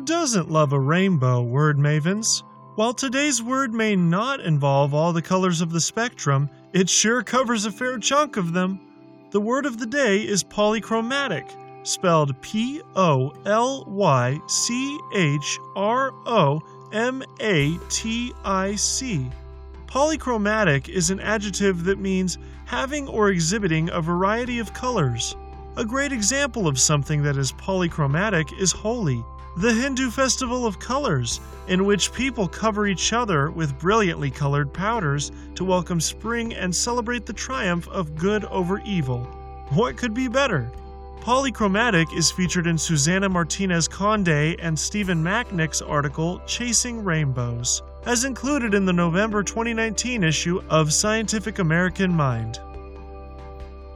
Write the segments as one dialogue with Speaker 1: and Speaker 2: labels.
Speaker 1: doesn't love a rainbow, word mavens? While today's word may not involve all the colors of the spectrum, it sure covers a fair chunk of them. The word of the day is polychromatic, spelled P O L Y C H R O M A T I C. Polychromatic is an adjective that means having or exhibiting a variety of colors. A great example of something that is polychromatic is Holi, the Hindu festival of colors, in which people cover each other with brilliantly colored powders to welcome spring and celebrate the triumph of good over evil. What could be better? Polychromatic is featured in Susana Martinez Conde and Stephen Macknik's article Chasing Rainbows, as included in the November 2019 issue of Scientific American Mind.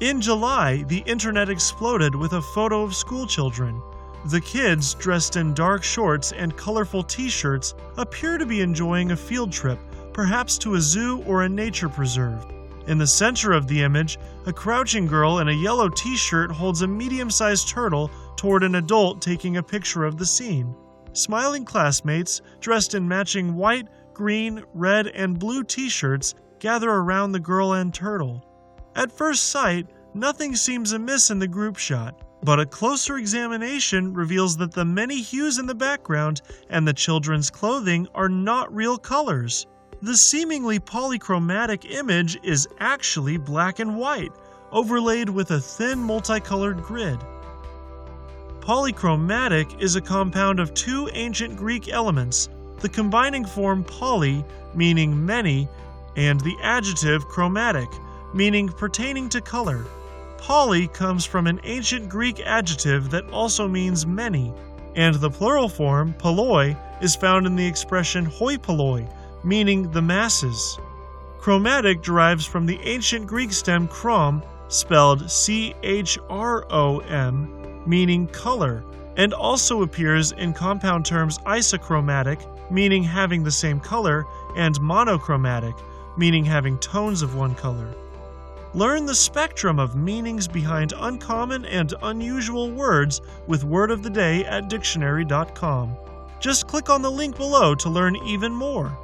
Speaker 1: In July, the internet exploded with a photo of schoolchildren. The kids, dressed in dark shorts and colorful t shirts, appear to be enjoying a field trip, perhaps to a zoo or a nature preserve. In the center of the image, a crouching girl in a yellow t shirt holds a medium sized turtle toward an adult taking a picture of the scene. Smiling classmates, dressed in matching white, green, red, and blue t shirts, gather around the girl and turtle. At first sight, nothing seems amiss in the group shot, but a closer examination reveals that the many hues in the background and the children's clothing are not real colors. The seemingly polychromatic image is actually black and white, overlaid with a thin multicolored grid. Polychromatic is a compound of two ancient Greek elements, the combining form poly, meaning many, and the adjective chromatic, meaning pertaining to color. Poly comes from an ancient Greek adjective that also means many, and the plural form, polloi, is found in the expression hoi polloi, meaning the masses. Chromatic derives from the ancient Greek stem chrom, spelled C H R O M, meaning color, and also appears in compound terms isochromatic, meaning having the same color, and monochromatic, meaning having tones of one color. Learn the spectrum of meanings behind uncommon and unusual words with Word of the Day at dictionary.com. Just click on the link below to learn even more.